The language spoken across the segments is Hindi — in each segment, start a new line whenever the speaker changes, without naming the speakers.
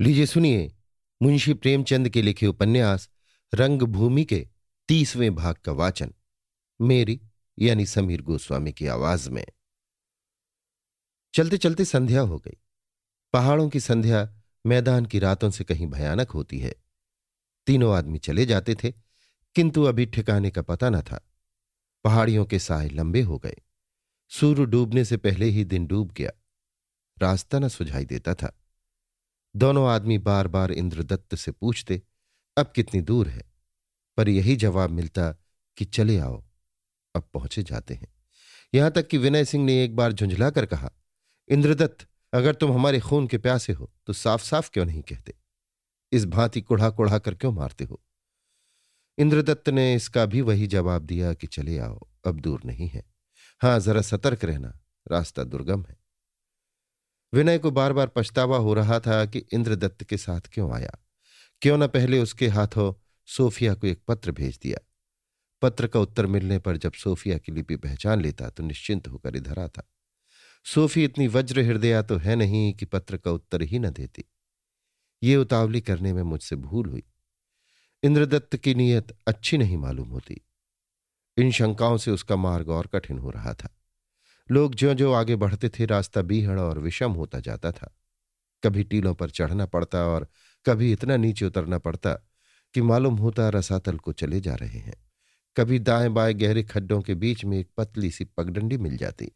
लीजिए सुनिए, मुंशी प्रेमचंद के लिखे उपन्यास, रंगभूमि के तीसवें भाग का वाचन, मेरी यानी समीर गोस्वामी की आवाज़ में। चलते चलते संध्या हो गई। पहाड़ों की संध्या मैदान की रातों से कहीं भयानक होती है। तीनों आदमी चले जाते थे, किंतु अभी ठिकाने का पता न था। पहाड़ियों के साय लंबे हो गए। सूर्य डूबने से पहले ही दिन डूब गया। रास्ता न सुझाई देता था। दोनों आदमी बार बार इंद्रदत्त से पूछते, अब कितनी दूर है? पर यही जवाब मिलता कि चले आओ, अब पहुँचे जाते हैं। यहाँ तक कि विनय सिंह ने एक बार झुंझला कर कहा, इंद्रदत्त, अगर तुम हमारे खून के प्यासे हो तो साफ़ साफ़ क्यों नहीं कहते? इस भांति कुढ़ा कुढ़ा कर क्यों मारते हो? इंद्रदत्त ने इसका भी वही जवाब दिया कि चले आओ, अब दूर नहीं है। हाँ, जरा सतर्क रहना, रास्ता दुर्गम है। विनय को बार बार पछतावा हो रहा था कि इंद्रदत्त के साथ क्यों आया। क्यों न पहले उसके हाथों सोफिया को एक पत्र भेज दिया। पत्र का उत्तर मिलने पर जब सोफिया की लिपि पहचान लेता तो निश्चिंत होकर इधर आता। सोफी इतनी वज्र हृदया तो है नहीं कि पत्र का उत्तर ही न देती। ये उतावली करने में मुझसे भूल हुई। इंद्रदत्त की नीयत अच्छी नहीं मालूम होती। इन शंकाओं से उसका मार्ग और कठिन हो रहा था। लोग ज्यो ज्यो आगे बढ़ते थे, रास्ता बीहड़ और विषम होता जाता था। कभी टीलों पर चढ़ना पड़ता और कभी इतना नीचे उतरना पड़ता कि मालूम होता रसातल को चले जा रहे हैं। कभी दाएँ बाएँ गहरे खड्डों के बीच में एक पतली सी पगडंडी मिल जाती।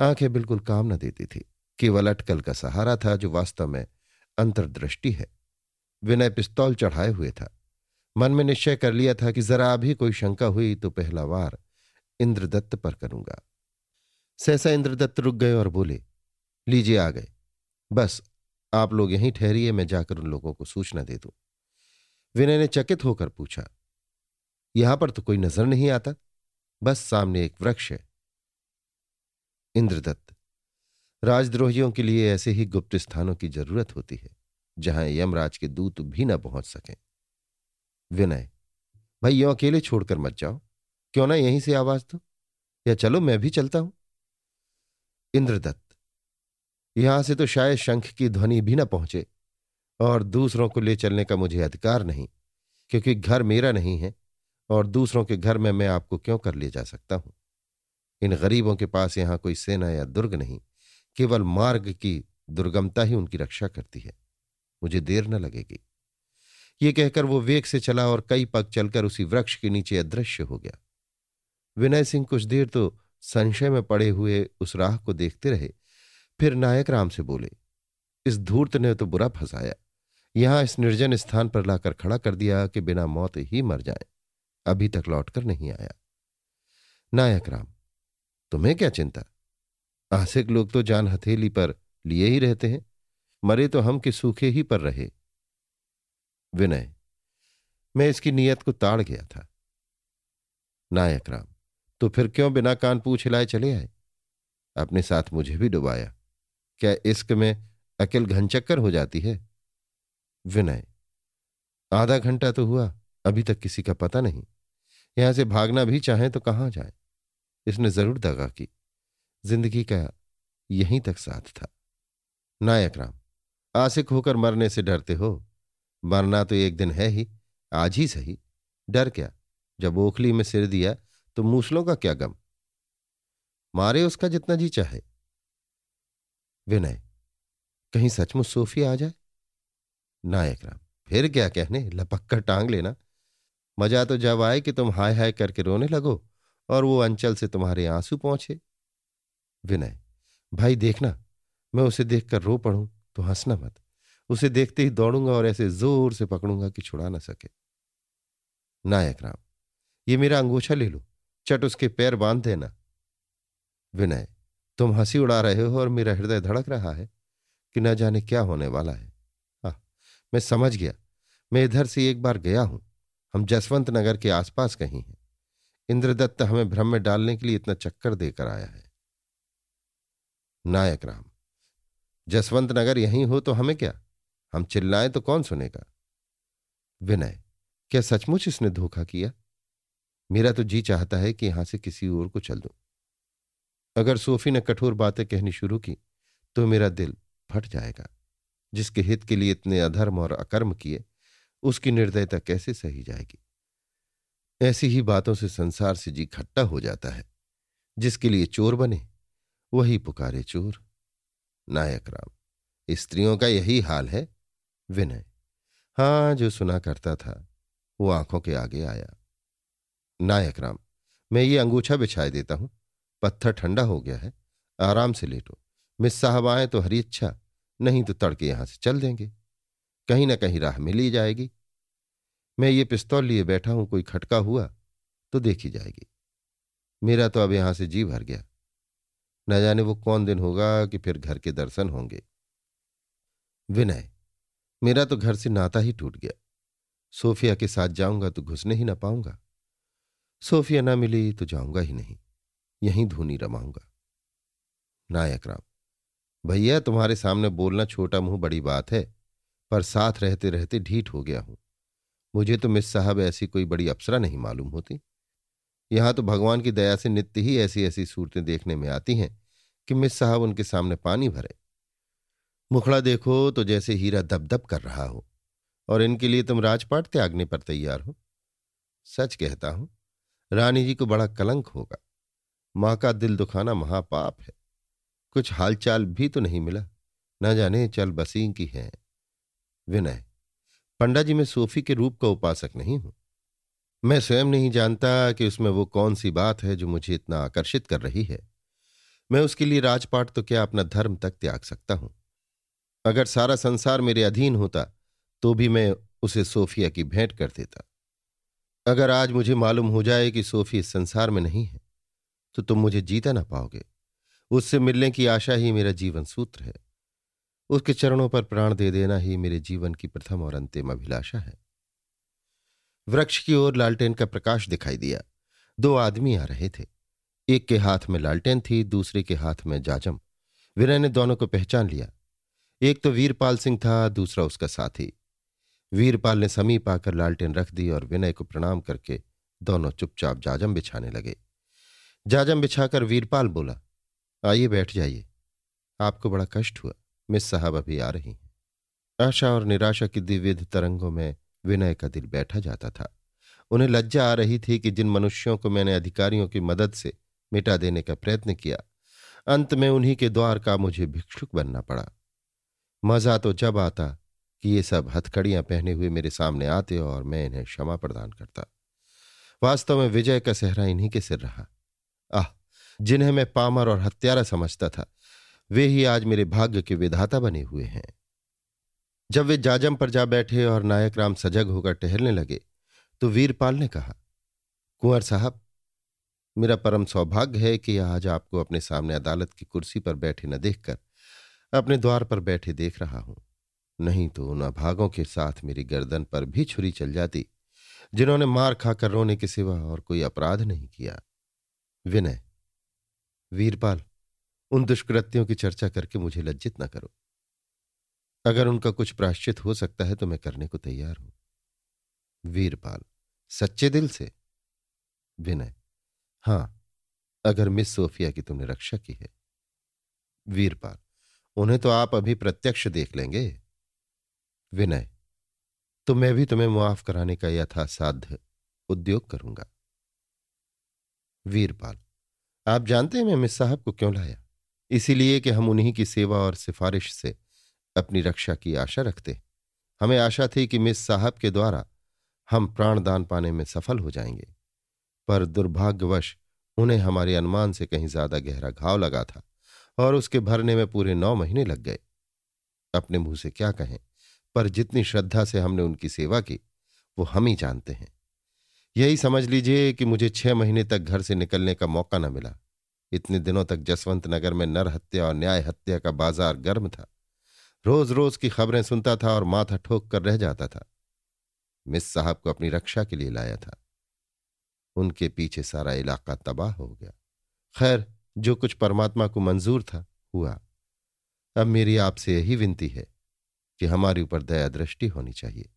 आँखें बिल्कुल काम न देती थी। केवल अटकल का सहारा था जो वास्तव में अंतर्दृष्टि है। विनय पिस्तौल चढ़ाए हुए था। मन में निश्चय कर लिया था कि जरा अभी कोई शंका हुई तो पहला वार इंद्रदत्त पर करूँगा। सहसा इंद्रदत्त रुक गए और बोले, लीजिए आ गए। बस, आप लोग यहीं ठहरिए, मैं जाकर उन लोगों को सूचना दे दूँ। विनय ने चकित होकर पूछा, यहाँ पर तो कोई नज़र नहीं आता? बस सामने एक वृक्ष है। इंद्रदत्त, राजद्रोहियों के लिए ऐसे ही गुप्त स्थानों की ज़रूरत होती है, जहाँ यमराज के दूत भी न पहुँच सकें। विनय, भाई, यो अकेले छोड़कर मत जाओ। क्यों ना यहीं से आवाज़ दो? या चलो, मैं भी चलता हूँ। इंद्रदत्त। यहाँ से तो शायद शंख की ध्वनि भी न पहुँचे, और दूसरों को ले चलने का मुझे अधिकार नहीं, क्योंकि घर मेरा नहीं है, और दूसरों के घर में मैं आपको क्यों कर ले जा सकता हूँ? इन गरीबों के पास यहाँ कोई सेना या दुर्ग नहीं, केवल मार्ग की दुर्गमता ही उनकी रक्षा करती है। मुझे देर न लगेगी। ये कहकर वो वेग से चला और कई पग चलकर उसी वृक्ष के नीचे अदृश्य हो गया। विनय सिंह कुछ देर तो संशय में पड़े हुए उस राह को देखते रहे। फिर नायक राम से बोले, इस धूर्त ने तो बुरा फंसाया। यहाँ इस निर्जन स्थान पर लाकर खड़ा कर दिया कि बिना मौत ही मर जाए। अभी तक लौटकर नहीं आया। नायक राम, तुम्हें क्या चिंता? आसिक लोग तो जान हथेली पर लिए ही रहते हैं। मरे तो हम के सूखे ही पर रहे। विनय, मैं इसकी नीयत को ताड़ गया था। नायक राम तो फिर क्यों बिना कान पूछ हिलाए चले आए? अपने साथ मुझे भी डुबाया। क्या इश्क में अकेल घनचक्कर हो जाती है? विनय, आधा घंटा तो हुआ, अभी तक किसी का पता नहीं। यहाँ से भागना भी चाहे तो कहाँ जाए? इसने ज़रूर दगा की ज़िंदगी का यहीं तक साथ था। नायक राम आसिक होकर मरने से डरते हो? मरना तो एक दिन है ही, आज ही सही। डर क्या? जब ओखली में सिर दिया तो मूसलों का क्या गम? मारे उसका जितना जी चाहे। विनय, कहीं सचमुच सोफी आ जाए? नायक राम, फिर क्या कहने? लपक कर टांग लेना। मज़ा तो जब आए कि तुम हाय हाय करके रोने लगो और वो अंचल से तुम्हारे आँसू पहुँचे। विनय, भाई देखना, मैं उसे देखकर रो पड़ूं तो हंसना मत। उसे देखते ही दौड़ूँगा और ऐसे ज़ोर से पकड़ूँगा कि छुड़ा ना सके। नायक राम, ये मेरा अंगोछा ले लो। चट उसके पैर बाँध देना। विनय तुम हँसी उड़ा रहे हो और मेरा हृदय धड़क रहा है कि न जाने क्या होने वाला है। आ, मैं समझ गया। मैं इधर से एक बार गया हूँ। हम जसवंत नगर के आसपास कहीं हैं। इंद्रदत्त हमें भ्रम में डालने के लिए इतना चक्कर देकर आया है। नायक राम जसवंत नगर यहीं हो तो हमें क्या? हम चिल्लाएँ तो कौन सुनेगा? विनय क्या सचमुच इसने धोखा किया? मेरा तो जी चाहता है कि यहाँ से किसी और को चल दूँ। अगर सोफी ने कठोर बातें कहनी शुरू की तो मेरा दिल फट जाएगा, जिसके हित के लिए इतने अधर्म और अकर्म किए, उसकी निर्दयता कैसे सही जाएगी? ऐसी ही बातों से संसार से जी खट्टा हो जाता है, जिसके लिए चोर बने, वही पुकारे चोर। नायक राम, स्त्रियों का यही हाल है? विनय, हाँ, जो सुना करता था, वो आँखों के आगे आया। नायक राम, मैं ये अंगूछा बिछाए देता हूँ। पत्थर ठंडा हो गया है, आराम से लेटो। मिस साहब आए तो हरी इच्छा, नहीं तो तड़के यहाँ से चल देंगे। कहीं ना कहीं राह मिल जाएगी। मैं ये पिस्तौल लिए बैठा हूँ, कोई खटका हुआ तो देखी जाएगी। मेरा तो अब यहाँ से जी भर गया। न जाने वो कौन दिन होगा कि फिर घर के दर्शन होंगे। विनय, मेरा तो घर से नाता ही टूट गया। सोफिया के साथ जाऊँगा तो घुसने ही ना पाऊँगा। सोफिया ना मिली तो जाऊँगा ही नहीं। यहीं धूनी रमाऊँगा। नायक राम, भैया तुम्हारे सामने बोलना छोटा मुँह बड़ी बात है, पर साथ रहते रहते ढीठ हो गया हूँ। मुझे तो मिस साहब ऐसी कोई बड़ी अप्सरा नहीं मालूम होती। यहाँ तो भगवान की दया से नित्य ही ऐसी ऐसी सूरतें देखने में आती हैं कि मिस साहब उनके सामने पानी भरे। मुखड़ा देखो तो जैसे हीरा दबदब कर रहा हो, और इनके लिए तुम राजपाट त्यागने पर तैयार हो। सच कहता हूँ रानी जी को बड़ा कलंक होगा। माँ का दिल दुखाना महापाप है। कुछ हालचाल भी तो नहीं मिला। न जाने चल बसी की है। विनय पंडा जी मैं सोफी के रूप का उपासक नहीं हूँ। मैं स्वयं नहीं जानता कि उसमें वो कौन सी बात है जो मुझे इतना आकर्षित कर रही है। मैं उसके लिए राजपाट तो क्या अपना धर्म तक त्याग सकता हूँ? अगर सारा संसार मेरे अधीन होता तो भी मैं उसे सोफिया की भेंट कर देता। अगर आज मुझे मालूम हो जाए कि सोफी इस संसार में नहीं है तो तुम मुझे जीता ना पाओगे। उससे मिलने की आशा ही मेरा जीवन सूत्र है। उसके चरणों पर प्राण दे देना ही मेरे जीवन की प्रथम और अंतिम अभिलाषा है। वृक्ष की ओर लालटेन का प्रकाश दिखाई दिया। दो आदमी आ रहे थे। एक के हाथ में लालटेन थी, दूसरे के हाथ में जाजम। विनय ने दोनों को पहचान लिया। एक तो वीरपाल सिंह था, दूसरा उसका साथी। वीरपाल ने समीप आकर लालटेन रख दी और विनय को प्रणाम करके दोनों चुपचाप जाजम बिछाने लगे। जाजम बिछाकर वीरपाल बोला, आइए बैठ जाइए। आपको बड़ा कष्ट हुआ। मिस साहब अभी आ रही हैं। आशा और निराशा की दिव्यध तरंगों में विनय का दिल बैठा जाता था। उन्हें लज्जा आ रही थी कि जिन मनुष्यों को मैंने अधिकारियों की मदद से मिटा देने का प्रयत्न किया, अंत में उन्हीं के द्वार का मुझे भिक्षुक बनना पड़ा। मज़ा तो जब आता कि ये सब हथकड़ियाँ पहने हुए मेरे सामने आते और मैं इन्हें क्षमा प्रदान करता। वास्तव में विजय का सहरा इन्हीं के सिर रहा। आह, जिन्हें मैं पामर और हत्यारा समझता था, वे ही आज मेरे भाग्य के विधाता बने हुए हैं। जब वे जाजम पर जा बैठे और नायक राम सजग होकर टहलने लगे तो वीरपाल ने कहा, कुंवर साहब, मेरा परम सौभाग्य है कि आज आपको अपने सामने अदालत की कुर्सी पर बैठे न देखकर, अपने द्वार पर बैठे देख रहा हूँ। नहीं तो उन अभागों के साथ मेरी गर्दन पर भी छुरी चल जाती, जिन्होंने मार खाकर रोने के सिवा और कोई अपराध नहीं किया। विनय, वीरपाल, उन दुष्कृत्यों की चर्चा करके मुझे लज्जित न करो। अगर उनका कुछ प्राश्चित हो सकता है तो मैं करने को तैयार हूँ। वीरपाल, सच्चे दिल से। विनय, हाँ, अगर मिस सोफिया की तुमने रक्षा की है। वीरपाल, उन्हें तो आप अभी प्रत्यक्ष देख लेंगे। विनय तो मैं भी तुम्हें मुआफ कराने का यथासाध्य उद्योग करूँगा। वीरपाल, आप जानते हैं मैं मिस साहब को क्यों लाया? इसीलिए कि हम उन्हीं की सेवा और सिफारिश से अपनी रक्षा की आशा रखते हमें आशा थी कि मिस साहब के द्वारा हम प्राणदान पाने में सफल हो जाएँगे, पर दुर्भाग्यवश उन्हें हमारे अनुमान से कहीं ज़्यादा गहरा घाव लगा था और उसके भरने में पूरे नौ महीने लग गए। अपने मुँह से क्या कहें? पर जितनी श्रद्धा से हमने उनकी सेवा की, वो हम ही जानते हैं। यही समझ लीजिए कि मुझे छह महीने तक घर से निकलने का मौका न मिला। इतने दिनों तक जसवंत नगर में नर हत्या और न्याय हत्या का बाज़ार गर्म था। रोज रोज की खबरें सुनता था और माथा ठोक कर रह जाता था। मिस साहब को अपनी रक्षा के लिए लाया था। उनके पीछे सारा इलाका तबाह हो गया। खैर, जो कुछ परमात्मा को मंजूर था, हुआ। अब मेरी आपसे यही विनती है कि हमारे ऊपर दया दृष्टि होनी चाहिए।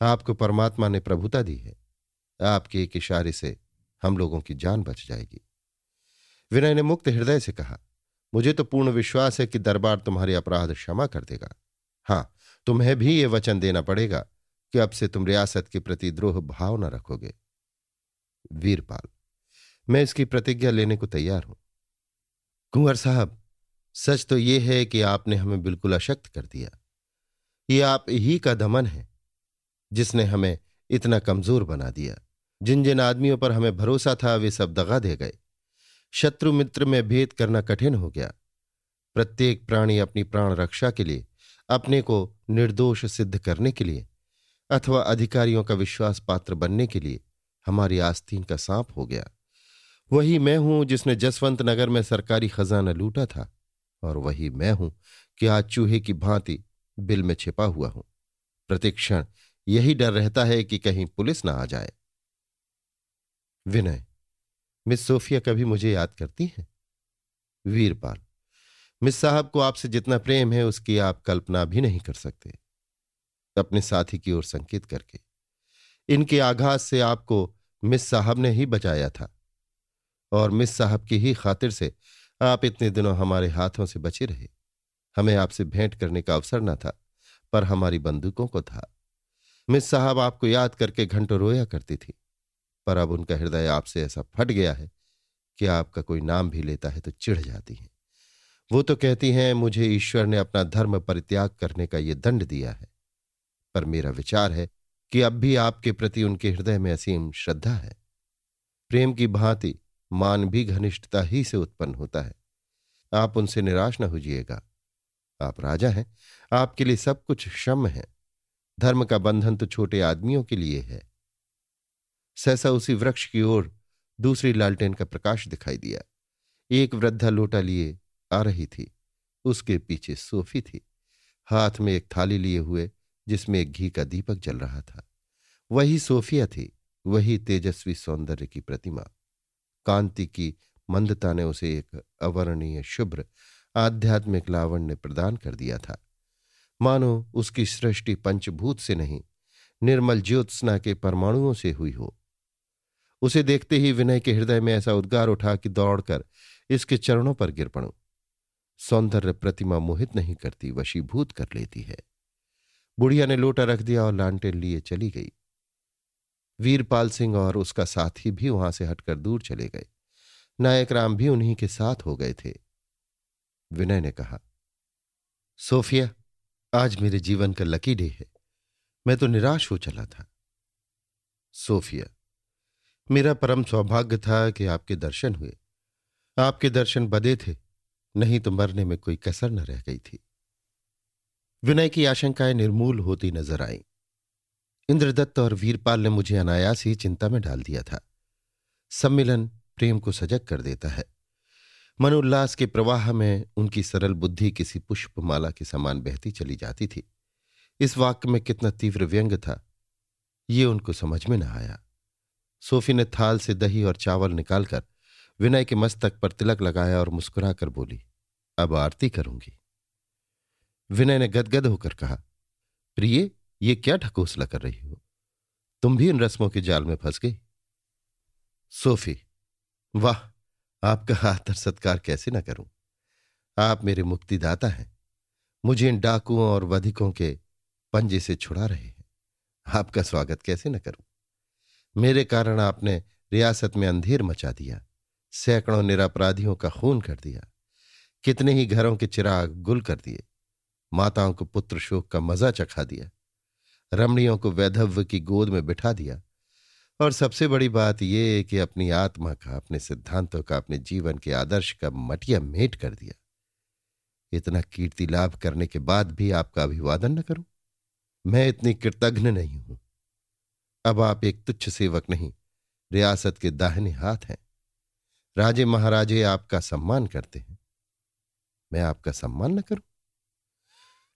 आपको परमात्मा ने प्रभुता दी है। आपके एक इशारे से हम लोगों की जान बच जाएगी। विनय ने मुक्त हृदय से कहा, मुझे तो पूर्ण विश्वास है कि दरबार तुम्हारे अपराध क्षमा कर देगा। हाँ, तुम्हें भी ये वचन देना पड़ेगा कि अब से तुम रियासत के प्रति द्रोह भाव न रखोगे। वीरपाल, मैं इसकी प्रतिज्ञा लेने को तैयार हूँ। कुंवर साहब, सच तो यह है कि आपने हमें बिल्कुल अशक्त कर दिया। ये आप ही का दमन है, जिसने हमें इतना कमज़ोर बना दिया। जिन जिन आदमियों पर हमें भरोसा था, वे सब दगा दे गए। शत्रु मित्र में भेद करना कठिन हो गया। प्रत्येक प्राणी अपनी प्राण रक्षा के लिए, अपने को निर्दोष सिद्ध करने के लिए, अथवा अधिकारियों का विश्वास पात्र बनने के लिए हमारी आस्तीन का सांप हो गया। वही मैं हूँ, जिसने जसवंत नगर में सरकारी खजाना लूटा था, और वही मैं हूँ कि आज चूहे की भांति बिल में छिपा हुआ हूँ। प्रतिक्षण यही डर रहता है कि कहीं पुलिस ना आ जाए। विनय, मिस सोफिया कभी मुझे याद करती हैं? वीरपाल, मिस साहब को आपसे जितना प्रेम है उसकी आप कल्पना भी नहीं कर सकते। अपने साथी की ओर संकेत करके। इनके आघात से आपको मिस साहब ने ही बचाया था। और मिस साहब की ही खातिर से आप इतने दिनों हमारे हाथों से बचे रहे। हमें आपसे भेंट करने का अवसर न था, पर हमारी बंदूकों को था। मिस साहब आपको याद करके घंटों रोया करती थी, पर अब उनका हृदय आपसे ऐसा फट गया है कि आपका कोई नाम भी लेता है तो चिढ़ जाती हैं। वो तो कहती हैं, मुझे ईश्वर ने अपना धर्म परित्याग करने का ये दंड दिया है, पर मेरा विचार है कि अब भी आपके प्रति उनके हृदय में असीम श्रद्धा है। प्रेम की भांति मान भी घनिष्ठता ही से उत्पन्न होता है। आप उनसे निराश न होजिएगा। आप राजा हैं, आपके लिए सब कुछ क्षम है। धर्म का बंधन तो छोटे आदमियों के लिए है। सहसा उसी वृक्ष की ओर दूसरी लालटेन का प्रकाश दिखाई दिया। एक वृद्धा लोटा लिए आ रही थी। उसके पीछे सोफी थी। हाथ में एक थाली लिए हुए, जिसमें एक घी का दीपक जल रहा था। वही सोफिया थी, वही तेजस्वी सौंदर्य की प्रतिमा। कांति की मंदता ने उसे एक अवर्णीय शुभ्र आध्यात्मिक लावण्य प्रदान कर दिया था। मानो उसकी सृष्टि पंचभूत से नहीं, निर्मल ज्योत्सना के परमाणुओं से हुई हो। उसे देखते ही विनय के हृदय में ऐसा उद्गार उठा कि दौड़कर इसके चरणों पर गिर पड़ू। सौंदर्य प्रतिमा मोहित नहीं करती, वशीभूत कर लेती है। बुढ़िया ने लोटा रख दिया और लांटेन लिए चली गई। वीरपाल सिंह और उसका साथी भी वहाँ से हटकर दूर चले गए। नायक राम भी उन्हीं के साथ हो गए थे। विनय ने कहा, सोफिया, आज मेरे जीवन का लकी डे है। मैं तो निराश हो चला था। सोफिया, मेरा परम सौभाग्य था कि आपके दर्शन हुए। आपके दर्शन बदे थे, नहीं तो मरने में कोई कसर न रह गई थी। विनय की आशंकाएँ निर्मूल होती नज़र आईं। इंद्रदत्त और वीरपाल ने मुझे अनायास ही चिंता में डाल दिया था। सम्मिलन प्रेम को सजग कर देता है। मनोल्लास के प्रवाह में उनकी सरल बुद्धि किसी पुष्पमाला के समान बहती चली जाती थी। इस वाक्य में कितना तीव्र व्यंग था। ये उनको समझ में न आया। सोफी ने थाल से दही और चावल निकालकर विनय के मस्तक पर तिलक लगाया और मुस्कुराकर बोली, अब आरती करूँगी। विनय ने गदगद होकर कहा, प्रिय, ये क्या ढकोसला कर रही हो? तुम भी इन रस्मों के जाल में फंस गई? सोफी, वाह! आपका आदर सत्कार कैसे न करूँ? आप मेरे मुक्तिदाता हैं। मुझे इन डाकुओं और वधिकों के पंजे से छुड़ा रहे हैं। आपका स्वागत कैसे न करूँ? मेरे कारण आपने रियासत में अंधेर मचा दिया, सैकड़ों निरापराधियों का खून कर दिया, कितने ही घरों के चिराग गुल कर दिए, माताओं को पुत्र शोक का मज़ा चखा दिया, रमणियों को वैधव्य की गोद में बिठा दिया और सबसे बड़ी बात यह कि अपनी आत्मा का, अपने सिद्धांतों का, अपने जीवन के आदर्श का मटिया मेट कर दिया। इतना कीर्ति लाभ करने के बाद भी आपका अभिवादन न करूँ। मैं इतनी कृतघ्न नहीं हूँ। अब आप एक तुच्छ सेवक नहीं, रियासत के दाहिने हाथ हैं। राजे महाराजे आपका सम्मान करते हैं। मैं आपका सम्मान न करूँ।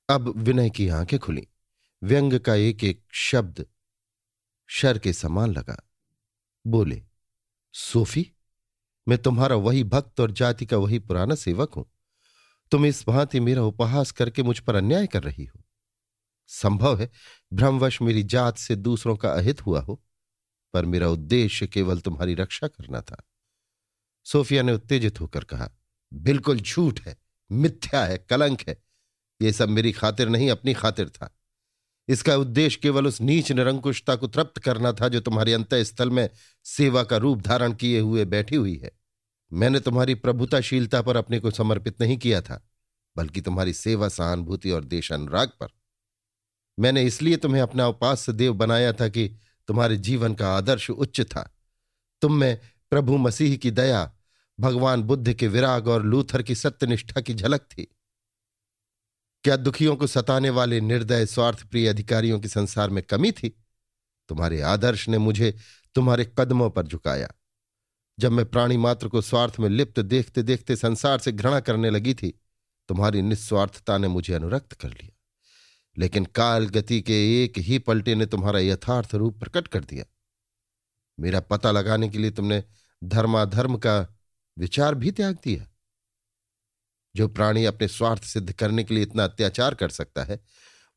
अब विनय की आँखें खुली। व्यंग का एक एक शब्द शर के समान लगा। बोले, सोफी, मैं तुम्हारा वही भक्त और जाति का वही पुराना सेवक हूँ। तुम इस भांति मेरा उपहास करके मुझ पर अन्याय कर रही हो। संभव है भ्रमवश मेरी जात से दूसरों का अहित हुआ हो, पर मेरा उद्देश्य केवल तुम्हारी रक्षा करना था। सोफिया ने उत्तेजित होकर कहा, बिल्कुल झूठ है, मिथ्या है, कलंक है। ये सब मेरी खातिर नहीं, अपनी खातिर था। इसका उद्देश्य केवल उस नीच निरंकुशता को तृप्त करना था जो तुम्हारे अंत स्थल में सेवा का रूप धारण किए हुए बैठी हुई है। मैंने तुम्हारी प्रभुताशीलता पर अपने को समर्पित नहीं किया था, बल्कि तुम्हारी सेवा सहानुभूति और देश अनुराग पर। मैंने इसलिए तुम्हें अपना उपास्य देव बनाया था कि तुम्हारे जीवन का आदर्श उच्च था। तुम में प्रभु मसीह की दया, भगवान बुद्ध के विराग और लूथर की सत्यनिष्ठा की झलक थी। क्या दुखियों को सताने वाले निर्दय स्वार्थ प्रिय अधिकारियों की संसार में कमी थी? तुम्हारे आदर्श ने मुझे तुम्हारे कदमों पर झुकाया। जब मैं प्राणी मात्र को स्वार्थ में लिप्त देखते देखते संसार से घृणा करने लगी थी, तुम्हारी निस्वार्थता ने मुझे अनुरक्त कर लिया। लेकिन काल गति के एक ही पलटे ने तुम्हारा यथार्थ रूप प्रकट कर दिया। मेरा पता लगाने के लिए तुमने धर्माधर्म का विचार भी त्याग दिया। जो प्राणी अपने स्वार्थ सिद्ध करने के लिए इतना अत्याचार कर सकता है,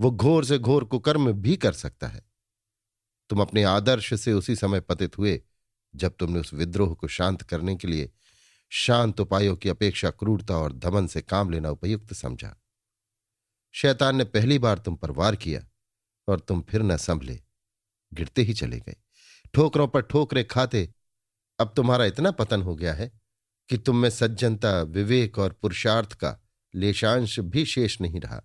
वो घोर से घोर कुकर्म भी कर सकता है। तुम अपने आदर्श से उसी समय पतित हुए, जब तुमने उस विद्रोह को शांत करने के लिए शांत उपायों की अपेक्षा क्रूरता और दमन से काम लेना उपयुक्त समझा। शैतान ने पहली बार तुम पर वार किया और तुम फिर न संभले, गिरते ही चले गए। ठोकरों पर ठोकरे खाते, अब तुम्हारा इतना पतन हो गया है कि तुम में सज्जनता, विवेक और पुरुषार्थ का लेशांश भी शेष नहीं रहा।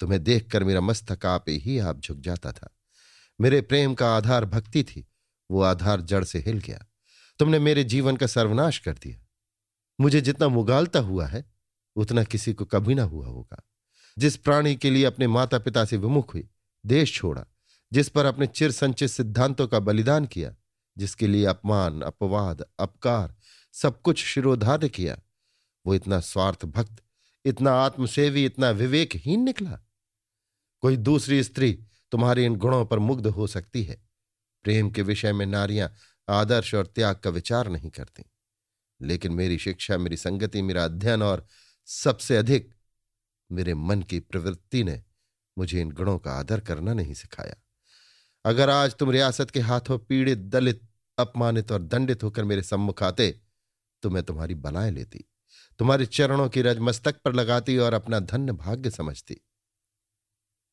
तुम्हें देखकर मेरा मस्तक आप ही आप झुक जाता था। मेरे प्रेम का आधार भक्ति थी, वो आधार जड़ से हिल गया। तुमने मेरे जीवन का सर्वनाश कर दिया। मुझे जितना मुगालता हुआ है, उतना किसी को कभी ना हुआ होगा। जिस प्राणी के लिए अपने माता पिता से विमुख हुई, देश छोड़ा, जिस पर अपने चिर संचित सिद्धांतों का बलिदान किया, जिसके लिए अपमान, अपवाद, अपकार सब कुछ शिरोधार्य किया। वो इतना स्वार्थ भक्त, इतना आत्मसेवी, इतना विवेकहीन निकला। कोई दूसरी स्त्री तुम्हारे इन गुणों पर मुग्ध हो सकती है। प्रेम के विषय में नारियाँ आदर्श और त्याग का विचार नहीं करती। लेकिन मेरी शिक्षा, मेरी संगति, मेरा अध्ययन और सबसे अधिक मेरे मन की प्रवृत्ति ने मुझे इन गुणों का आदर करना नहीं सिखाया। अगर आज तुम रियासत के हाथों पीड़ित, दलित, अपमानित और दंडित होकर मेरे सम्मुख आते तो मैं तुम्हारी बलाएँ लेती, तुम्हारे चरणों की रज मस्तक पर लगाती और अपना धन्य भाग्य समझती।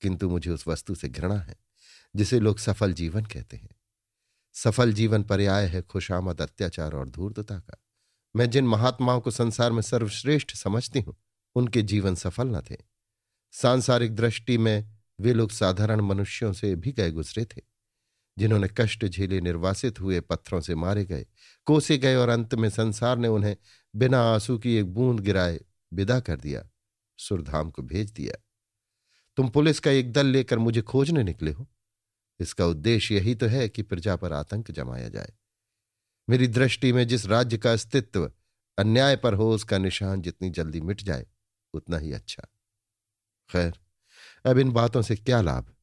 किंतु मुझे उस वस्तु से घृणा है, जिसे लोग सफल जीवन कहते हैं। सफल जीवन पर्याय है खुशामद अत्याचार और धूर्तता का। मैं जिन महात्माओं को संसार में सर्वश्रेष्ठ समझती हूँ, उनके जीवन सफल न थे। सांसारिक दृष्टि में वे लोग साधारण मनुष्यों से भी गए गुजरे थे। जिन्होंने कष्ट झेले निर्वासित हुए पत्थरों से मारे गए, कोसे गए और अंत में संसार ने उन्हें बिना आँसू की एक बूंद गिराए विदा कर दिया, सुरधाम को भेज दिया। तुम पुलिस का एक दल लेकर मुझे खोजने निकले हो। इसका उद्देश्य यही तो है कि प्रजा पर आतंक जमाया जाए। मेरी दृष्टि में जिस राज्य का अस्तित्व अन्याय पर हो, उसका निशान जितनी जल्दी मिट जाए, उतना ही अच्छा। खैर, अब इन बातों से क्या लाभ?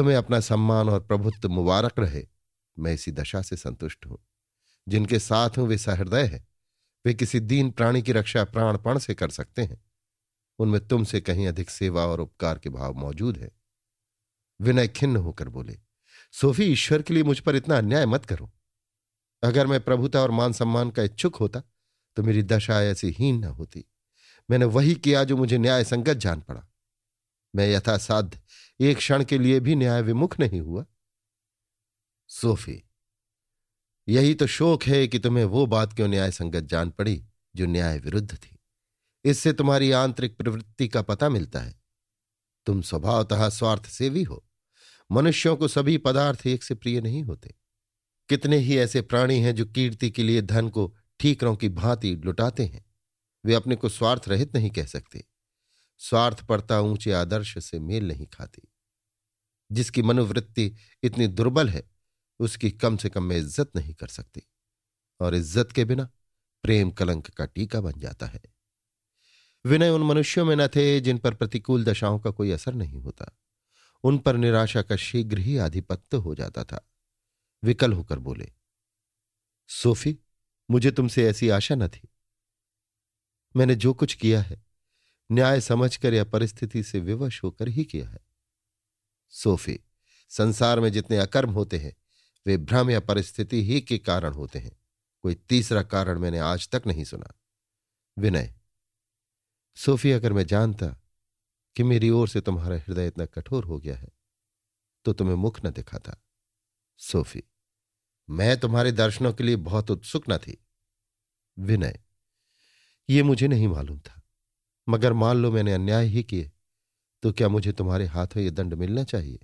तुम्हें अपना सम्मान और प्रभुत्व मुबारक रहे, मैं इसी दशा से संतुष्ट हूँ। जिनके साथ हूँ, वे सहृदय है। वे किसी दीन प्राणी की रक्षा प्राणपण से कर सकते हैं। उनमें तुमसे कहीं अधिक सेवा और उपकार के भाव मौजूद है। विनय खिन्न होकर बोले, सोफी, ईश्वर के लिए मुझ पर इतना अन्याय मत करो। अगर मैं प्रभुता और मान सम्मान का इच्छुक होता तो मेरी दशा ऐसी हीन न होती। मैंने वही किया जो मुझे न्याय संगत जान पड़ा। मैं यथासाध्य एक क्षण के लिए भी न्याय विमुख नहीं हुआ। सोफी, यही तो शोक है कि तुम्हें वो बात क्यों न्याय संगत जान पड़ी जो न्याय विरुद्ध थी? इससे तुम्हारी आंतरिक प्रवृत्ति का पता मिलता है। तुम स्वभावतः स्वार्थ सेवी हो। मनुष्यों को सभी पदार्थ एक से प्रिय नहीं होते। कितने ही ऐसे प्राणी हैं जो कीर्ति के लिए धन को ठीकरों की भांति लुटाते हैं। वे अपने को स्वार्थ रहित नहीं कह सकते। स्वार्थ पड़ता ऊँचे आदर्श से मेल नहीं खाती। जिसकी मनोवृत्ति इतनी दुर्बल है, उसकी कम से कम मैं इज़्ज़त नहीं कर सकती। और इज़्ज़त के बिना प्रेम कलंक का टीका बन जाता है। विनय उन मनुष्यों में न थे जिन पर प्रतिकूल दशाओं का कोई असर नहीं होता। उन पर निराशा का शीघ्र ही आधिपत्य हो जाता था। विकल होकर बोले, सोफी, मुझे तुमसे ऐसी आशा न थी। मैंने जो कुछ किया है, न्याय समझकर या परिस्थिति से विवश होकर ही किया है। सोफी। संसार में जितने अकर्म होते हैं, वे भ्रम या परिस्थिति ही के कारण होते हैं। कोई तीसरा कारण मैंने आज तक नहीं सुना। विनय। सोफी, अगर मैं जानता कि मेरी ओर से तुम्हारा हृदय इतना कठोर हो गया है तो तुम्हें मुख न दिखा था सोफी। मैं तुम्हारे दर्शनों के लिए बहुत उत्सुक न थी। विनय। ये मुझे नहीं मालूम था, मगर मान लो मैंने अन्याय ही किए तो क्या मुझे तुम्हारे हाथों ये दंड मिलना चाहिए?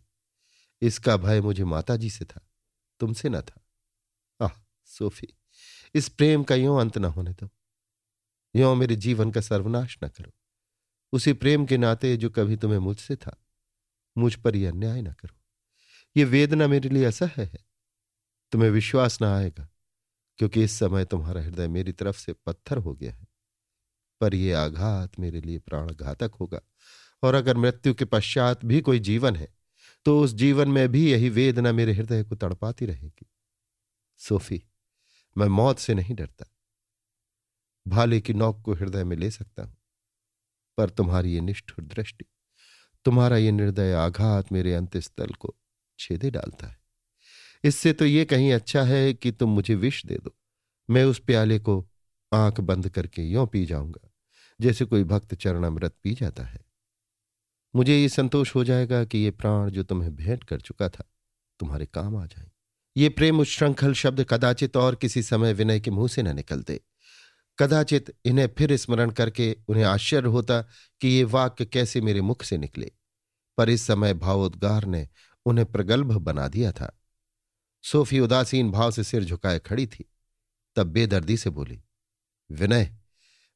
इसका भय मुझे माता जी से था, तुमसे न था। आह, सोफी, इस प्रेम का यों अंत न होने दो। यों मेरे जीवन का सर्वनाश न करो। उसी प्रेम के नाते जो कभी तुम्हें मुझसे था, मुझ पर यह अन्याय न करो। ये वेदना मेरे लिए असह्य है। तुम्हें विश्वास ना आएगा, क्योंकि इस समय तुम्हारा हृदय मेरी तरफ़ से पत्थर हो गया है। पर यह आघात मेरे लिए प्राण घातक होगा। और अगर मृत्यु के पश्चात भी कोई जीवन है तो उस जीवन में भी यही वेदना मेरे हृदय को तड़पाती रहेगी। सोफी, मैं मौत से नहीं डरता। भाले की नौक को हृदय में ले सकता हूँ, पर तुम्हारी ये निष्ठुर दृष्टि, तुम्हारा ये निर्दय आघात मेरे अंत्यस्थल को छेदे डालता है। इससे तो ये कहीं अच्छा है कि तुम मुझे विष दे दो। मैं उस प्याले को आँख बंद करके यों पी जाऊँगा, जैसे कोई भक्त चरणामृत पी जाता है। मुझे ये संतोष हो जाएगा कि ये प्राण जो तुम्हें भेंट कर चुका था, तुम्हारे काम आ जाए। ये प्रेम उच्छृंखल शब्द कदाचित और किसी समय विनय के मुँह से न निकलते। कदाचित इन्हें फिर स्मरण करके उन्हें आश्चर्य होता कि ये वाक्य कैसे मेरे मुख से निकले। पर इस समय भावोद्गार ने उन्हें प्रगल्भ बना दिया था। सोफी उदासीन भाव से सिर झुकाए खड़ी थी। तब बेदर्दी से बोली, विनय,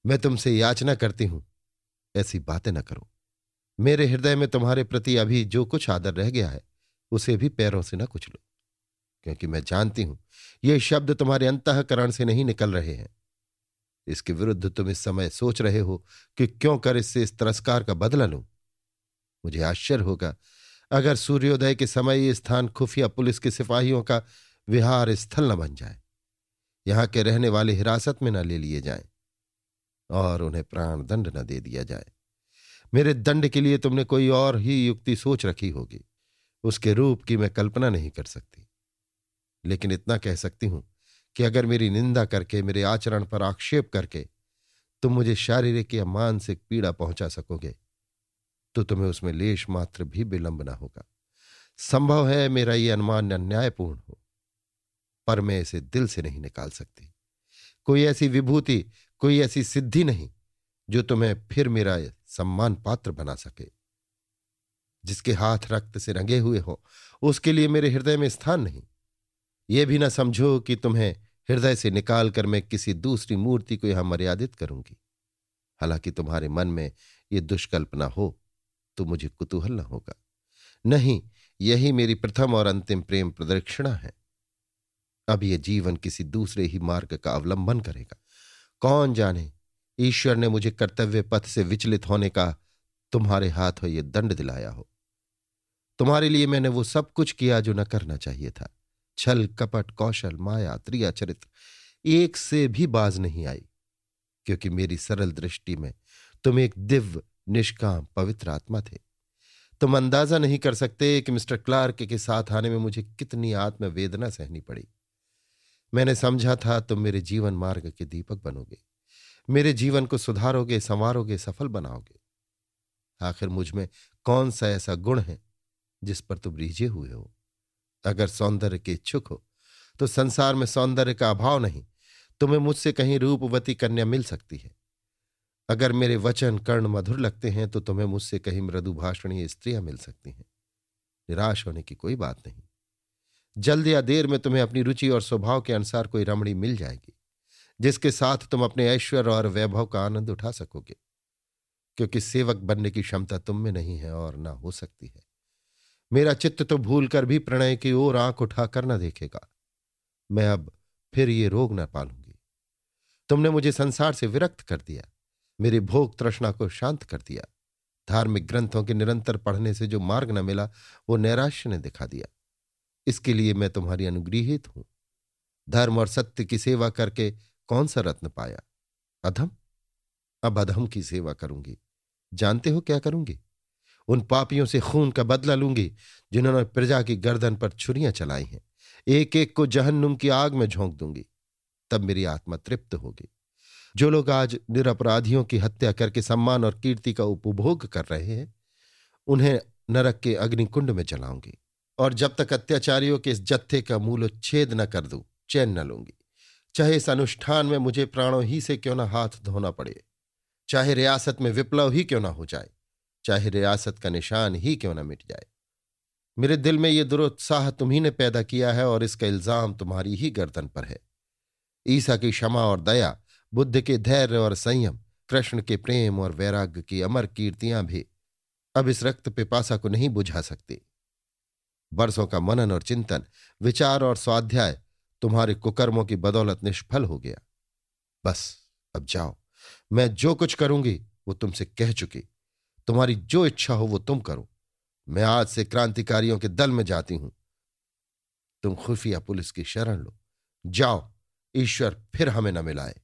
मैं तुमसे याचना करती हूँ। ऐसी बातें न करो। मेरे हृदय में तुम्हारे प्रति अभी जो कुछ आदर रह गया है, उसे भी पैरों से न कुछ लो, क्योंकि मैं जानती हूँ, ये शब्द तुम्हारे अंतकरण से नहीं निकल रहे हैं। इसके विरुद्ध तुम इस समय सोच रहे हो कि क्यों कर इससे इस तिरस्कार का बदला लूँ? मुझे आश्चर्य होगा, अगर सूर्योदय के समय ये स्थान खुफिया पुलिस के सिपाहियों का विहार स्थल न बन जाए, यहाँ के रहने वाले हिरासत में न ले लिए जाएँ, और उन्हें प्राण दंड न दे दिया जाए। मेरे दंड के लिए तुमने कोई और ही युक्ति सोच रखी होगी। उसके रूप की मैं कल्पना नहीं कर सकती। लेकिन इतना कह सकती हूँ कि अगर मेरी निंदा करके, मेरे आचरण पर आक्षेप करके तुम मुझे शारीरिक या मानसिक पीड़ा पहुँचा सकोगे तो तुम्हें उसमें लेश मात्र भी विलंब ना होगा। संभव है मेरा यह अनुमान अन्यायपूर्ण हो, पर मैं इसे दिल से नहीं निकाल सकती। कोई ऐसी विभूति, कोई ऐसी सिद्धि नहीं, जो तुम्हें फिर मेरा सम्मान पात्र बना सके। जिसके हाथ रक्त से रंगे हुए हो, उसके लिए मेरे हृदय में स्थान नहीं। ये भी ना समझो कि तुम्हें हृदय से निकाल कर मैं किसी दूसरी मूर्ति को यहाँ मर्यादित करूँगी। हालाँकि तुम्हारे मन में ये दुष्कल्पना हो तो मुझे कुतूहल न होगा। नहीं, यही मेरी प्रथम और अंतिम प्रेम प्रदक्षिणा है। अब यह जीवन किसी दूसरे ही मार्ग का अवलंबन करेगा। कौन जाने ईश्वर ने मुझे कर्तव्य पथ से विचलित होने का तुम्हारे हाथ हो यह दंड दिलाया हो। तुम्हारे लिए मैंने वो सब कुछ किया जो न करना चाहिए था। छल, कपट, कौशल, माया त्रिया चरित्र एक से भी बाज नहीं आई, क्योंकि मेरी सरल दृष्टि में तुम एक दिव्य, निष्काम, पवित्र आत्मा थे। तुम अंदाज़ा नहीं कर सकते कि मिस्टर क्लार्क के साथ आने में मुझे कितनी आत्मवेदना सहनी पड़ी। मैंने समझा था तुम मेरे जीवन मार्ग के दीपक बनोगे। मेरे जीवन को सुधारोगे, संवारोगे, सफल बनाओगे। आखिर मुझमें कौन सा ऐसा गुण है, जिस पर तुम रीझे हुए हो? अगर सौंदर्य के इच्छुक हो तो संसार में सौंदर्य का अभाव नहीं। तुम्हें मुझसे कहीं रूपवती कन्या मिल सकती है। अगर मेरे वचन कर्ण मधुर लगते हैं तो तुम्हें मुझसे कहीं मृदु भाषणीय स्त्रियाँ मिल सकती हैं। निराश होने की कोई बात नहीं। जल्द या देर में तुम्हें अपनी रुचि और स्वभाव के अनुसार कोई रमणी मिल जाएगी। जिसके साथ तुम अपने ऐश्वर्य और वैभव का आनंद उठा सकोगे। क्योंकि सेवक बनने की क्षमता तुम में नहीं है और ना हो सकती है। मेरा चित्त तो भूल कर भी प्रणय की ओर आँख उठाकर न देखेगा। मैं अब फिर ये रोग न पालूँगी। तुमने मुझे संसार से विरक्त कर दिया। मेरी भोग तृष्णा को शांत कर दिया। धार्मिक ग्रंथों के निरंतर पढ़ने से जो मार्ग न मिला, वो नैराश्य ने दिखा दिया। इसके लिए मैं तुम्हारी अनुग्रहित हूँ। धर्म और सत्य की सेवा करके कौन सा रत्न पाया? अधम? अब अधम की सेवा करूँगी। जानते हो क्या करूँगी? उन पापियों से खून का बदला लूँगी, जिन्होंने प्रजा की गर्दन पर छुरियाँ चलाई हैं। एक एक को जहन्नुम की आग में झोंक दूँगी। तब मेरी आत्मा तृप्त होगी। जो लोग आज निरपराधियों की हत्या करके सम्मान और कीर्ति का उपभोग कर रहे हैं, उन्हें नरक के अग्निकुंड में चलाऊँगी और जब तक अत्याचारियों के इस जत्थे का मूल उच्छेद न कर दूँ, चैन न लूँगी। चाहे इस अनुष्ठान में मुझे प्राणों ही से क्यों ना हाथ धोना पड़े, चाहे रियासत में विप्लव ही क्यों ना हो जाए, चाहे रियासत का निशान ही क्यों ना मिट जाए। मेरे दिल में यह दुरुत्साह तुम्ही ने पैदा किया है और इसका इल्ज़ाम तुम्हारी ही गर्दन पर है। ईसा की क्षमा और दया, बुद्ध के धैर्य और संयम, कृष्ण के प्रेम और वैराग्य की अमर कीर्तियाँ भी अब इस रक्त पिपासा को नहीं बुझा सकती। बरसों का मनन और चिंतन, विचार और स्वाध्याय तुम्हारे कुकर्मों की बदौलत निष्फल हो गया। बस, अब जाओ। मैं जो कुछ करूँगी, वो तुमसे कह चुकी। तुम्हारी जो इच्छा हो, वो तुम करो। मैं आज से क्रांतिकारियों के दल में जाती हूँ। तुम खुफिया पुलिस की शरण लो। जाओ, ईश्वर फिर हमें न मिलाए।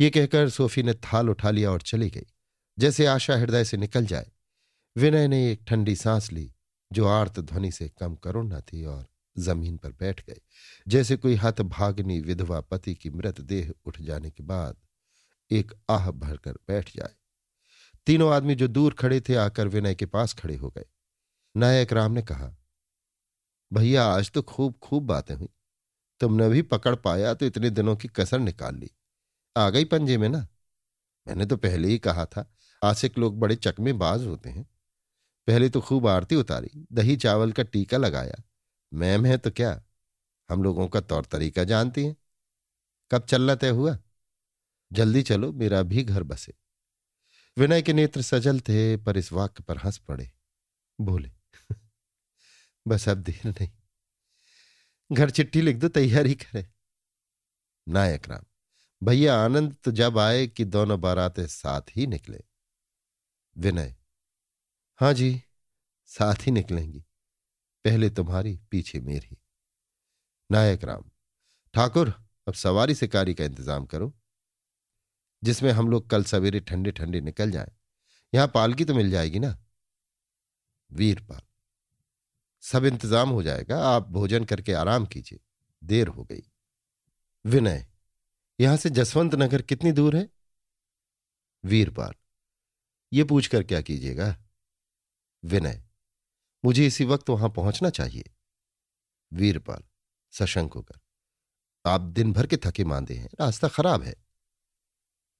ये कहकर सोफी ने थाल उठा लिया और चली गई। जैसे आशा हृदय से निकल जाए। विनय ने एक ठंडी सांस ली, जो आर्त ध्वनि से कम करुण न थी और ज़मीन पर बैठ गए। जैसे कोई हथ भागनी विधवा पति की मृतदेह उठ जाने के बाद एक आह भरकर बैठ जाए। तीनों आदमी जो दूर खड़े थे आकर विनय के पास खड़े हो गए। नायक राम ने कहा, भैया, आज तो खूब खूब बातें हुई। तुमने भी पकड़ पाया तो इतने दिनों की कसर निकाल ली। आ गई पंजे में ना? मैंने तो पहले ही कहा था आशिक लोग बड़े चकमेबाज होते हैं। पहले तो खूब आरती उतारी, दही चावल का टीका लगाया। मैम है तो क्या? हम लोगों का तौर तरीका जानती हैं। कब चलना तय हुआ? जल्दी चलो, मेरा भी घर बसे। विनय के नेत्र सजल थे, पर इस वाक्य पर हंस पड़े। बोले, बस अब देर नहीं। घर चिट्ठी लिख दो, तैयारी करे। नायक राम, भैया आनंद तो जब आए कि दोनों बारातें साथ ही निकले। विनय हाँ जी, साथ ही निकलेंगी। पहले तुम्हारी पीछे मेरी। नायक राम, ठाकुर, अब सवारी से कारी का इंतज़ाम करो, जिसमें हम लोग कल सवेरे ठंडे ठंडे निकल जाएँ। यहाँ पालकी तो मिल जाएगी ना? वीरपाल सब इंतज़ाम हो जाएगा, आप भोजन करके आराम कीजिए। देर हो गई। विनय, यहाँ से जसवंत नगर कितनी दूर है? वीरपाल ये पूछकर क्या कीजिएगा? विनय मुझे इसी वक्त वहाँ पहुँचना चाहिए। वीरपाल, सशंक होकर, आप दिन भर के थके मांदे हैं, रास्ता खराब है।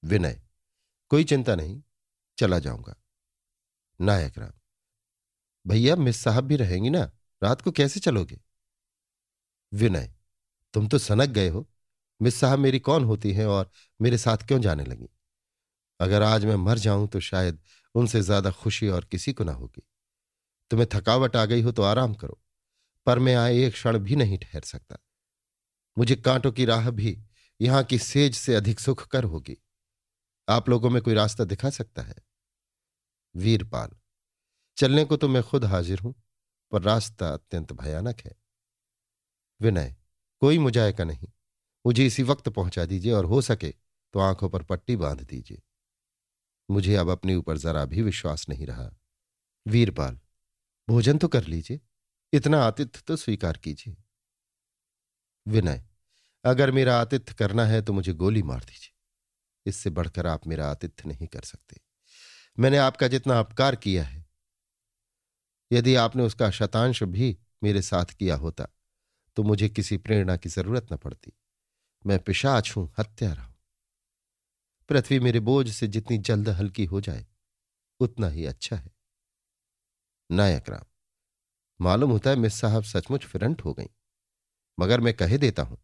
विनय, कोई चिंता नहीं, चला जाऊँगा। नायक राम, भैया मिस साहब भी रहेंगी ना, रात को कैसे चलोगे? विनय, तुम तो सनक गए हो, मिस साहब मेरी कौन होती हैं और मेरे साथ क्यों जाने लगी? अगर आज मैं मर जाऊँ तो शायद उनसे ज़्यादा खुशी और किसी को ना होगी। तुम्हें थकावट आ गई हो तो आराम करो, पर मैं आए एक क्षण भी नहीं ठहर सकता। मुझे कांटों की राह भी यहाँ की सेज से अधिक सुख कर होगी। आप लोगों में कोई रास्ता दिखा सकता है? वीरपाल, चलने को तो मैं खुद हाजिर हूँ, पर रास्ता अत्यंत भयानक है। विनय, कोई मुजायका नहीं। मुझे इसी वक्त पहुँचा दीजिए और हो सके तो आँखों पर पट्टी बाँध दीजिए। मुझे अब अपने ऊपर जरा भी विश्वास नहीं रहा। वीरपाल भोजन तो कर लीजिए, इतना आतिथ्य तो स्वीकार कीजिए। विनय, अगर मेरा आतिथ्य करना है तो मुझे गोली मार दीजिए। इससे बढ़कर आप मेरा आतिथ्य नहीं कर सकते। मैंने आपका जितना अपकार किया है, यदि आपने उसका शतांश भी मेरे साथ किया होता तो मुझे किसी प्रेरणा की ज़रूरत न पड़ती। मैं पिशाच हूँ, हत्यारा हूँ। पृथ्वी मेरे बोझ से जितनी जल्द हल्की हो जाए, उतना ही अच्छा है। नायक राम। मालूम होता है मिस साहब सचमुच फिरंट हो गई। मगर मैं कहे देता हूँ,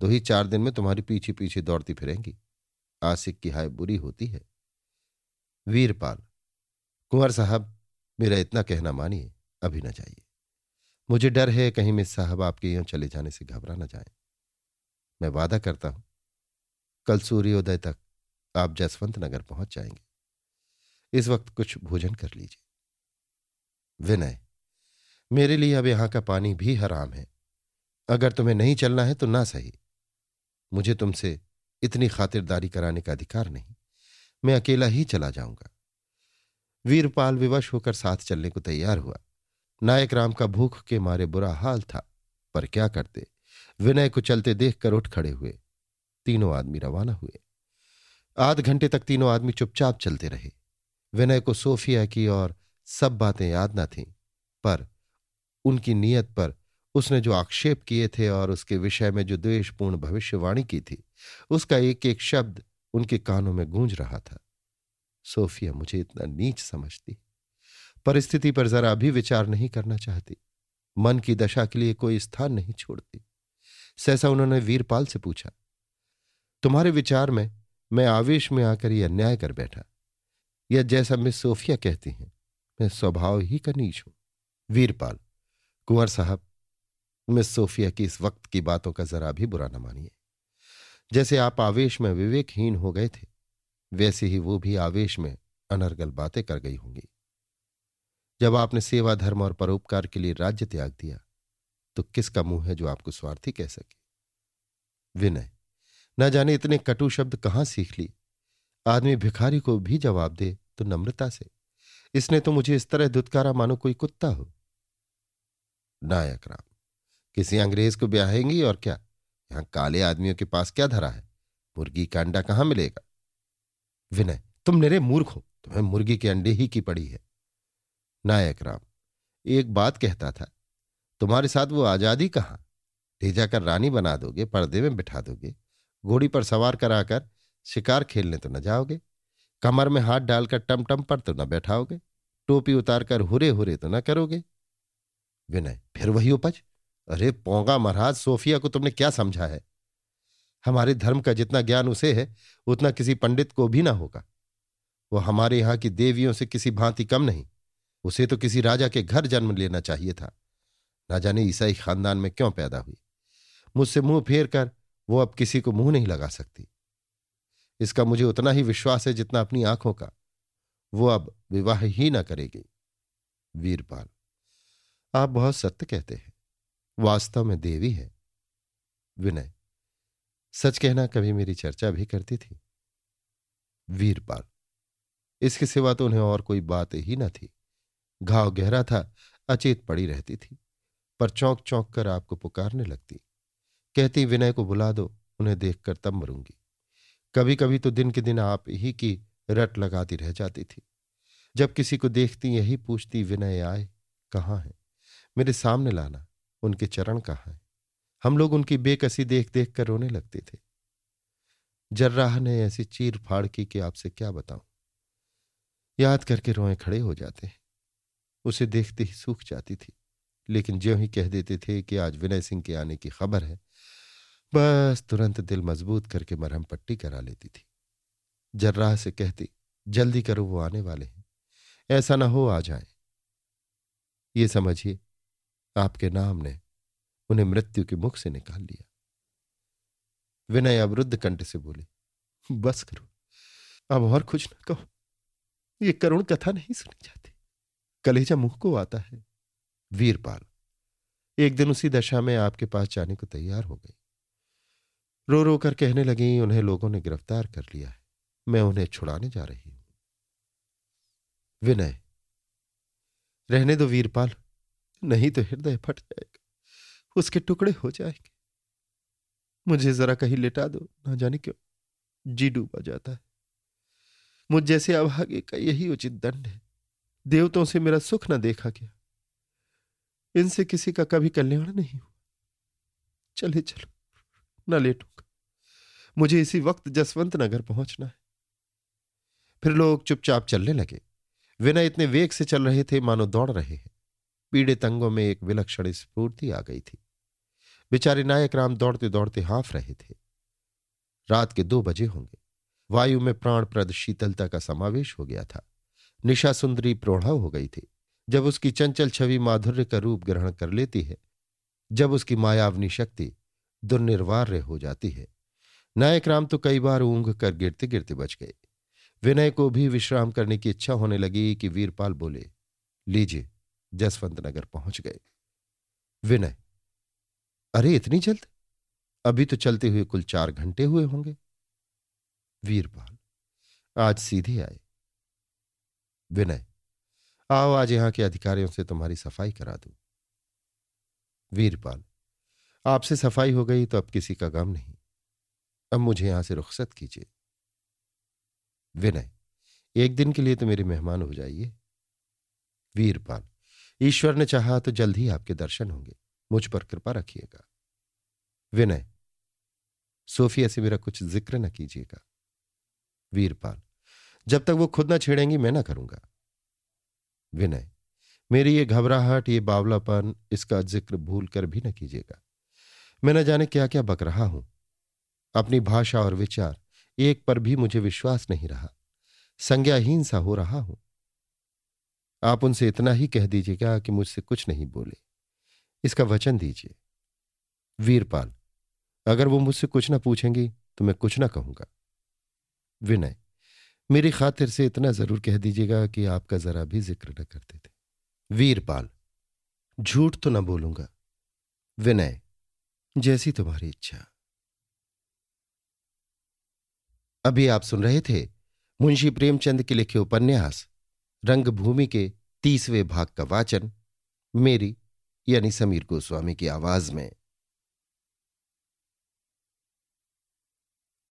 दो ही चार दिन में तुम्हारी पीछे पीछे दौड़ती फिरेंगी। आसिक की हाय बुरी होती है। वीरपाल, कुंवर साहब, मेरा इतना कहना मानिए, अभी न जाइए। मुझे डर है कहीं मिस साहब आपके यूँ चले जाने से घबरा न जाए। मैं वादा करता हूँ, कल सूर्योदय तक आप जसवंत नगर पहुँच जाएँगे। इस वक्त कुछ भोजन कर लीजिए। विनय, मेरे लिए अब यहाँ का पानी भी हराम है। अगर तुम्हें नहीं चलना है तो ना सही। मुझे तुमसे इतनी खातिरदारी कराने का अधिकार नहीं। मैं अकेला ही चला जाऊँगा। वीरपाल विवश होकर साथ चलने को तैयार हुआ। नायक राम का भूख के मारे बुरा हाल था, पर क्या करते? विनय को चलते देखकर उठ खड़े हुए। तीनों आदमी रवाना हुए। आध घंटे तक तीनों आदमी चुपचाप चलते रहे। विनय को सोफिया की और सब बातें याद न थीं, पर उनकी नीयत पर उसने जो आक्षेप किए थे और उसके विषय में जो द्वेषपूर्ण भविष्यवाणी की थी, उसका एक एक शब्द उनके कानों में गूंज रहा था। सोफिया मुझे इतना नीच समझती। परिस्थिति पर जरा भी विचार नहीं करना चाहती। मन की दशा के लिए कोई स्थान नहीं छोड़ती। सहसा उन्होंने वीरपाल से पूछा, तुम्हारे विचार में मैं आवेश में आकर यह अन्याय कर बैठा? या जैसा मिस सोफिया कहती हैं मैं स्वभाव ही का नीच हूँ। वीरपाल, कुंवर साहब, मिस सोफिया की इस वक्त की बातों का जरा भी बुरा न मानिए। जैसे आप आवेश में विवेकहीन हो गए थे, वैसे ही वो भी आवेश में अनर्गल बातें कर गई होंगी। जब आपने सेवा, धर्म और परोपकार के लिए राज्य त्याग दिया तो किसका मुँह है जो आपको स्वार्थी कह सके? विनय, न जाने इतने कटु शब्द कहाँ सीख ली आदमी भिखारी को भी जवाब दे तो नम्रता से। इसने तो मुझे इस तरह धुतकारा मानो कोई कुत्ता हो। नायक राम, किसी अंग्रेज़ को ब्याहेंगी और क्या? यहाँ काले आदमियों के पास क्या धरा है? मुर्गी का अंडा कहाँ मिलेगा? विनय, तुम मेरे मूर्ख हो। तुम्हें मुर्गी के अंडे ही की पड़ी है। नायक राम, एक बात कहता था, तुम्हारे साथ वो आज़ादी कहाँ? ले जाकर रानी बना दोगे, पर्दे में बिठा दोगे, घोड़ी पर सवार कराकर शिकार खेलने तो न जाओगे। कमर में हाथ डालकर टम टम पर तो न बैठाओगे, टोपी उतारकर हुरे हुरे तो न करोगे। विनय, फिर वही उपज? अरे, पोंगा महाराज, सोफिया को तुमने क्या समझा है? हमारे धर्म का जितना ज्ञान उसे है, उतना किसी पंडित को भी ना होगा। वो हमारे यहाँ की देवियों से किसी भांति कम नहीं। उसे तो किसी राजा के घर जन्म लेना चाहिए था। ना जाने ईसाई खानदान में क्यों पैदा हुई? मुझसे मुँह फेर कर, वो अब किसी को मुँह नहीं लगा सकती। इसका मुझे उतना ही विश्वास है जितना अपनी आँखों का। वो अब विवाह ही ना करेगी। वीरपाल, आप बहुत सत्य कहते हैं। वास्तव में देवी है। विनय, सच कहना कभी मेरी चर्चा भी करती थी। वीरपाल, इसके सिवा तो उन्हें और कोई बात ही न थी। घाव गहरा था, अचेत पड़ी रहती थी, पर चौंक चौंक कर आपको पुकारने लगती। कहती, विनय को बुला दो, उन्हें देखकर तब मरूँगी। कभी कभी तो दिन के दिन आप ही की रट लगाती रह जाती थी। जब किसी को देखती यही पूछती, विनय आए? कहाँ है? मेरे सामने लाना। उनके चरण कहाँ हैं? हम लोग उनकी बेकसी देख देख कर रोने लगते थे। जर्राह ने ऐसी चीर फाड़ की कि आपसे क्या बताऊँ? याद करके रोए खड़े हो जाते हैं। उसे देखते ही सूख जाती थी, लेकिन ज्यों ही कह देते थे कि आज विनय सिंह के आने की खबर है बस तुरंत दिल मज़बूत करके मरहम पट्टी करा लेती थी। जर्राह से कहती, जल्दी करो, वो आने वाले हैं। ऐसा ना हो, आ जाए। ये समझिए, आपके नाम ने उन्हें मृत्यु के मुख से निकाल लिया। विनय अवरुद्ध कंठ से बोले, बस करो, अब और कुछ ना कहो। ये करुण कथा नहीं सुनी जाती। कलेजा मुँह को आता है। वीरपाल, एक दिन उसी दशा में आपके पास जाने को तैयार हो गई। रो रो कर कहने लगी, उन्हें लोगों ने गिरफ़्तार कर लिया है। मैं उन्हें छुड़ाने जा रही हूँ। विनय, रहने दो वीरपाल, नहीं तो हृदय फट जाएगा। उसके टुकड़े हो जाएँगे। मुझे जरा कहीं लेटा दो, ना जाने क्यों जी डूबा जाता है। मुझ जैसे अभागे का यही उचित दंड है। देवताओं से मेरा सुख ना देखा गया। इनसे किसी का कभी कल्याण नहीं हुआ। चले चलो, ना लेटूँगा मुझे इसी वक्त जसवंत नगर पहुँचना है। फिर लोग चुपचाप चलने लगे। विनय इतने वेग से चल रहे थे, मानो दौड़ रहे हैं। पीड़े तंगों में एक विलक्षण स्फूर्ति आ गई थी। बेचारे नायक राम दौड़ते दौड़ते हाफ़ रहे थे। रात के दो बजे होंगे। वायु में प्राणप्रद शीतलता का समावेश हो गया था। निशा सुंदरी प्रोढ़व हो गई थी। जब उसकी चंचल छवि माधुर्य का रूप ग्रहण कर लेती है, जब उसकी मायावनी शक्ति दुर्निर्वार्य हो जाती है। नायक राम तो कई बार ऊंघ कर गिरते गिरते बच गए। विनय को भी विश्राम करने की इच्छा होने लगी कि वीरपाल बोले, लीजिए, जसवंत नगर पहुँच गए। विनय, अरे, इतनी जल्द? अभी तो चलते हुए कुल चार घंटे हुए होंगे। वीरपाल, आज सीधे आए। विनय, आओ, आज यहाँ के अधिकारियों से तुम्हारी सफ़ाई करा दू। वीरपाल, आपसे सफ़ाई हो गई तो अब किसी का गम नहीं। अब मुझे यहाँ से रुखसत कीजिए। विनय, एक दिन के लिए तो मेरे मेहमान हो जाइए। वीरपाल, ईश्वर ने चाहा तो जल्द ही आपके दर्शन होंगे। मुझ पर कृपा रखिएगा। विनय, सोफिया से मेरा कुछ ज़िक्र न कीजिएगा। वीरपाल, जब तक वो खुद ना छेड़ेंगी, मैं ना करूँगा। विनय, मेरी ये घबराहट, ये बावलापन, इसका ज़िक्र भूल कर भी न कीजिएगा। मैं न जाने क्या क्या बक रहा हूँ। अपनी भाषा और विचार। एक पर भी मुझे विश्वास नहीं रहा। संज्ञाहीन सा हो रहा हूँ। आप उनसे इतना ही कह दीजिएगा कि मुझसे कुछ नहीं बोले। इसका वचन दीजिए। वीरपाल, अगर वो मुझसे कुछ ना पूछेंगी तो मैं कुछ ना कहूँगा। विनय, मेरी खातिर से इतना ज़रूर कह दीजिएगा कि आपका जरा भी ज़िक्र न करते थे। वीरपाल, झूठ तो न बोलूँगा। विनय, जैसी तुम्हारी इच्छा। अभी आप सुन रहे थे मुंशी प्रेमचंद के लिखे उपन्यास, रंगभूमि के तीसवें भाग का वाचन, मेरी यानी समीर गोस्वामी की आवाज़ में।